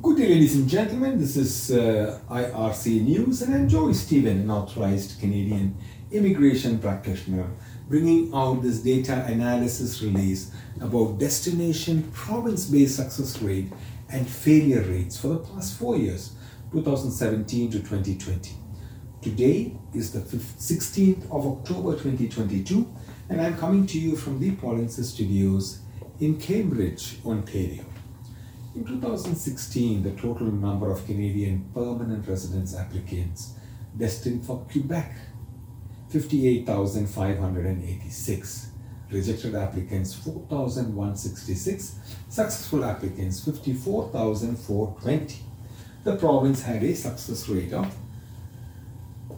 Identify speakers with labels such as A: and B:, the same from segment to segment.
A: Good day, ladies and gentlemen. This is uh, IRC News, and I'm Joey Stephen, an authorized Canadian immigration practitioner, bringing out this data analysis release about destination province based success rate and failure rates for the past four years, 2017 to 2020. Today is the 16th of October 2022, and I'm coming to you from the Polinsys Studios in Cambridge, Ontario. In 2016, the total number of Canadian permanent residence applicants destined for Quebec 58,586. Rejected applicants 4,166. Successful applicants 54,420. The province had a success rate of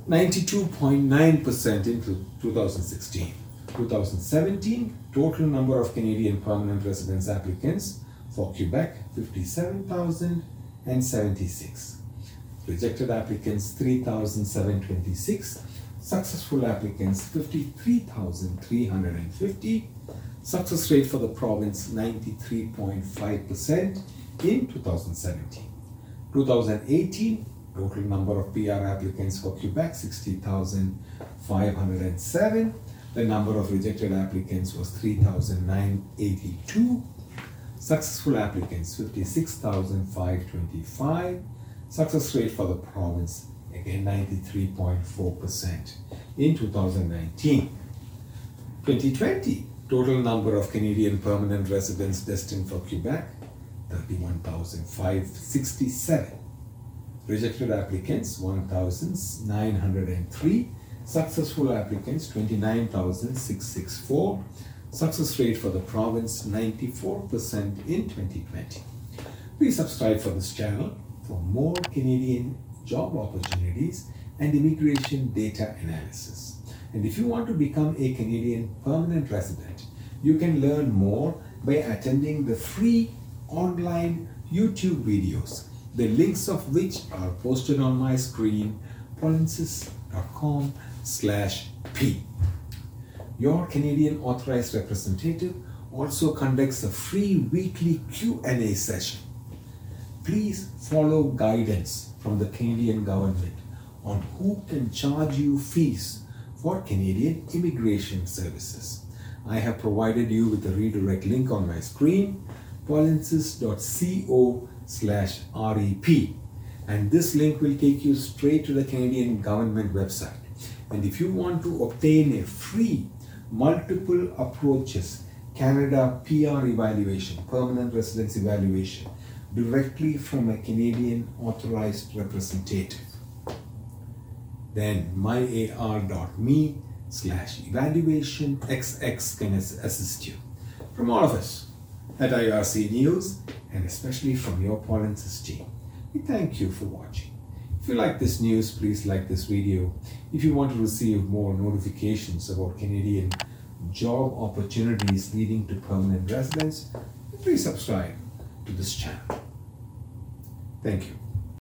A: 92.9% in 2016. 2017, total number of Canadian permanent residence applicants for Quebec 57,076. Rejected applicants 3,726. Successful applicants 53,350. Success rate for the province 93.5% in 2017. 2018 total number of PR applicants for Quebec 60,507. The number of rejected applicants was 3,982. Successful applicants 56,525. Success rate for the province again 93.4% in 2019. 2020 total number of Canadian permanent residents destined for Quebec 31,567. Rejected applicants 1,903. Successful applicants 29,664. Success rate for the province 94% in 2020. Please subscribe for this channel for more Canadian job opportunities and immigration data analysis. And if you want to become a Canadian permanent resident, you can learn more by attending the free online YouTube videos, the links of which are posted on my screen, polinsys.com slash p. Your Canadian authorized representative also conducts a free weekly Q&A session. Please follow guidance from the Canadian government on who can charge you fees for Canadian immigration services. I have provided you with a redirect link on my screen, polinsys.co slash rep. And this link will take you straight to the Canadian government website. And if you want to obtain a free multiple approaches Canada PR evaluation, permanent residence evaluation, directly from a Canadian authorized representative, then myar.me slash evaluation xx can assist you. From all of us at IRC News, and especially from your Polinsys team, we thank you for watching. If you like this news, please like this video. If you want to receive more notifications about Canadian job opportunities leading to permanent residence, please subscribe to this channel. Thank you.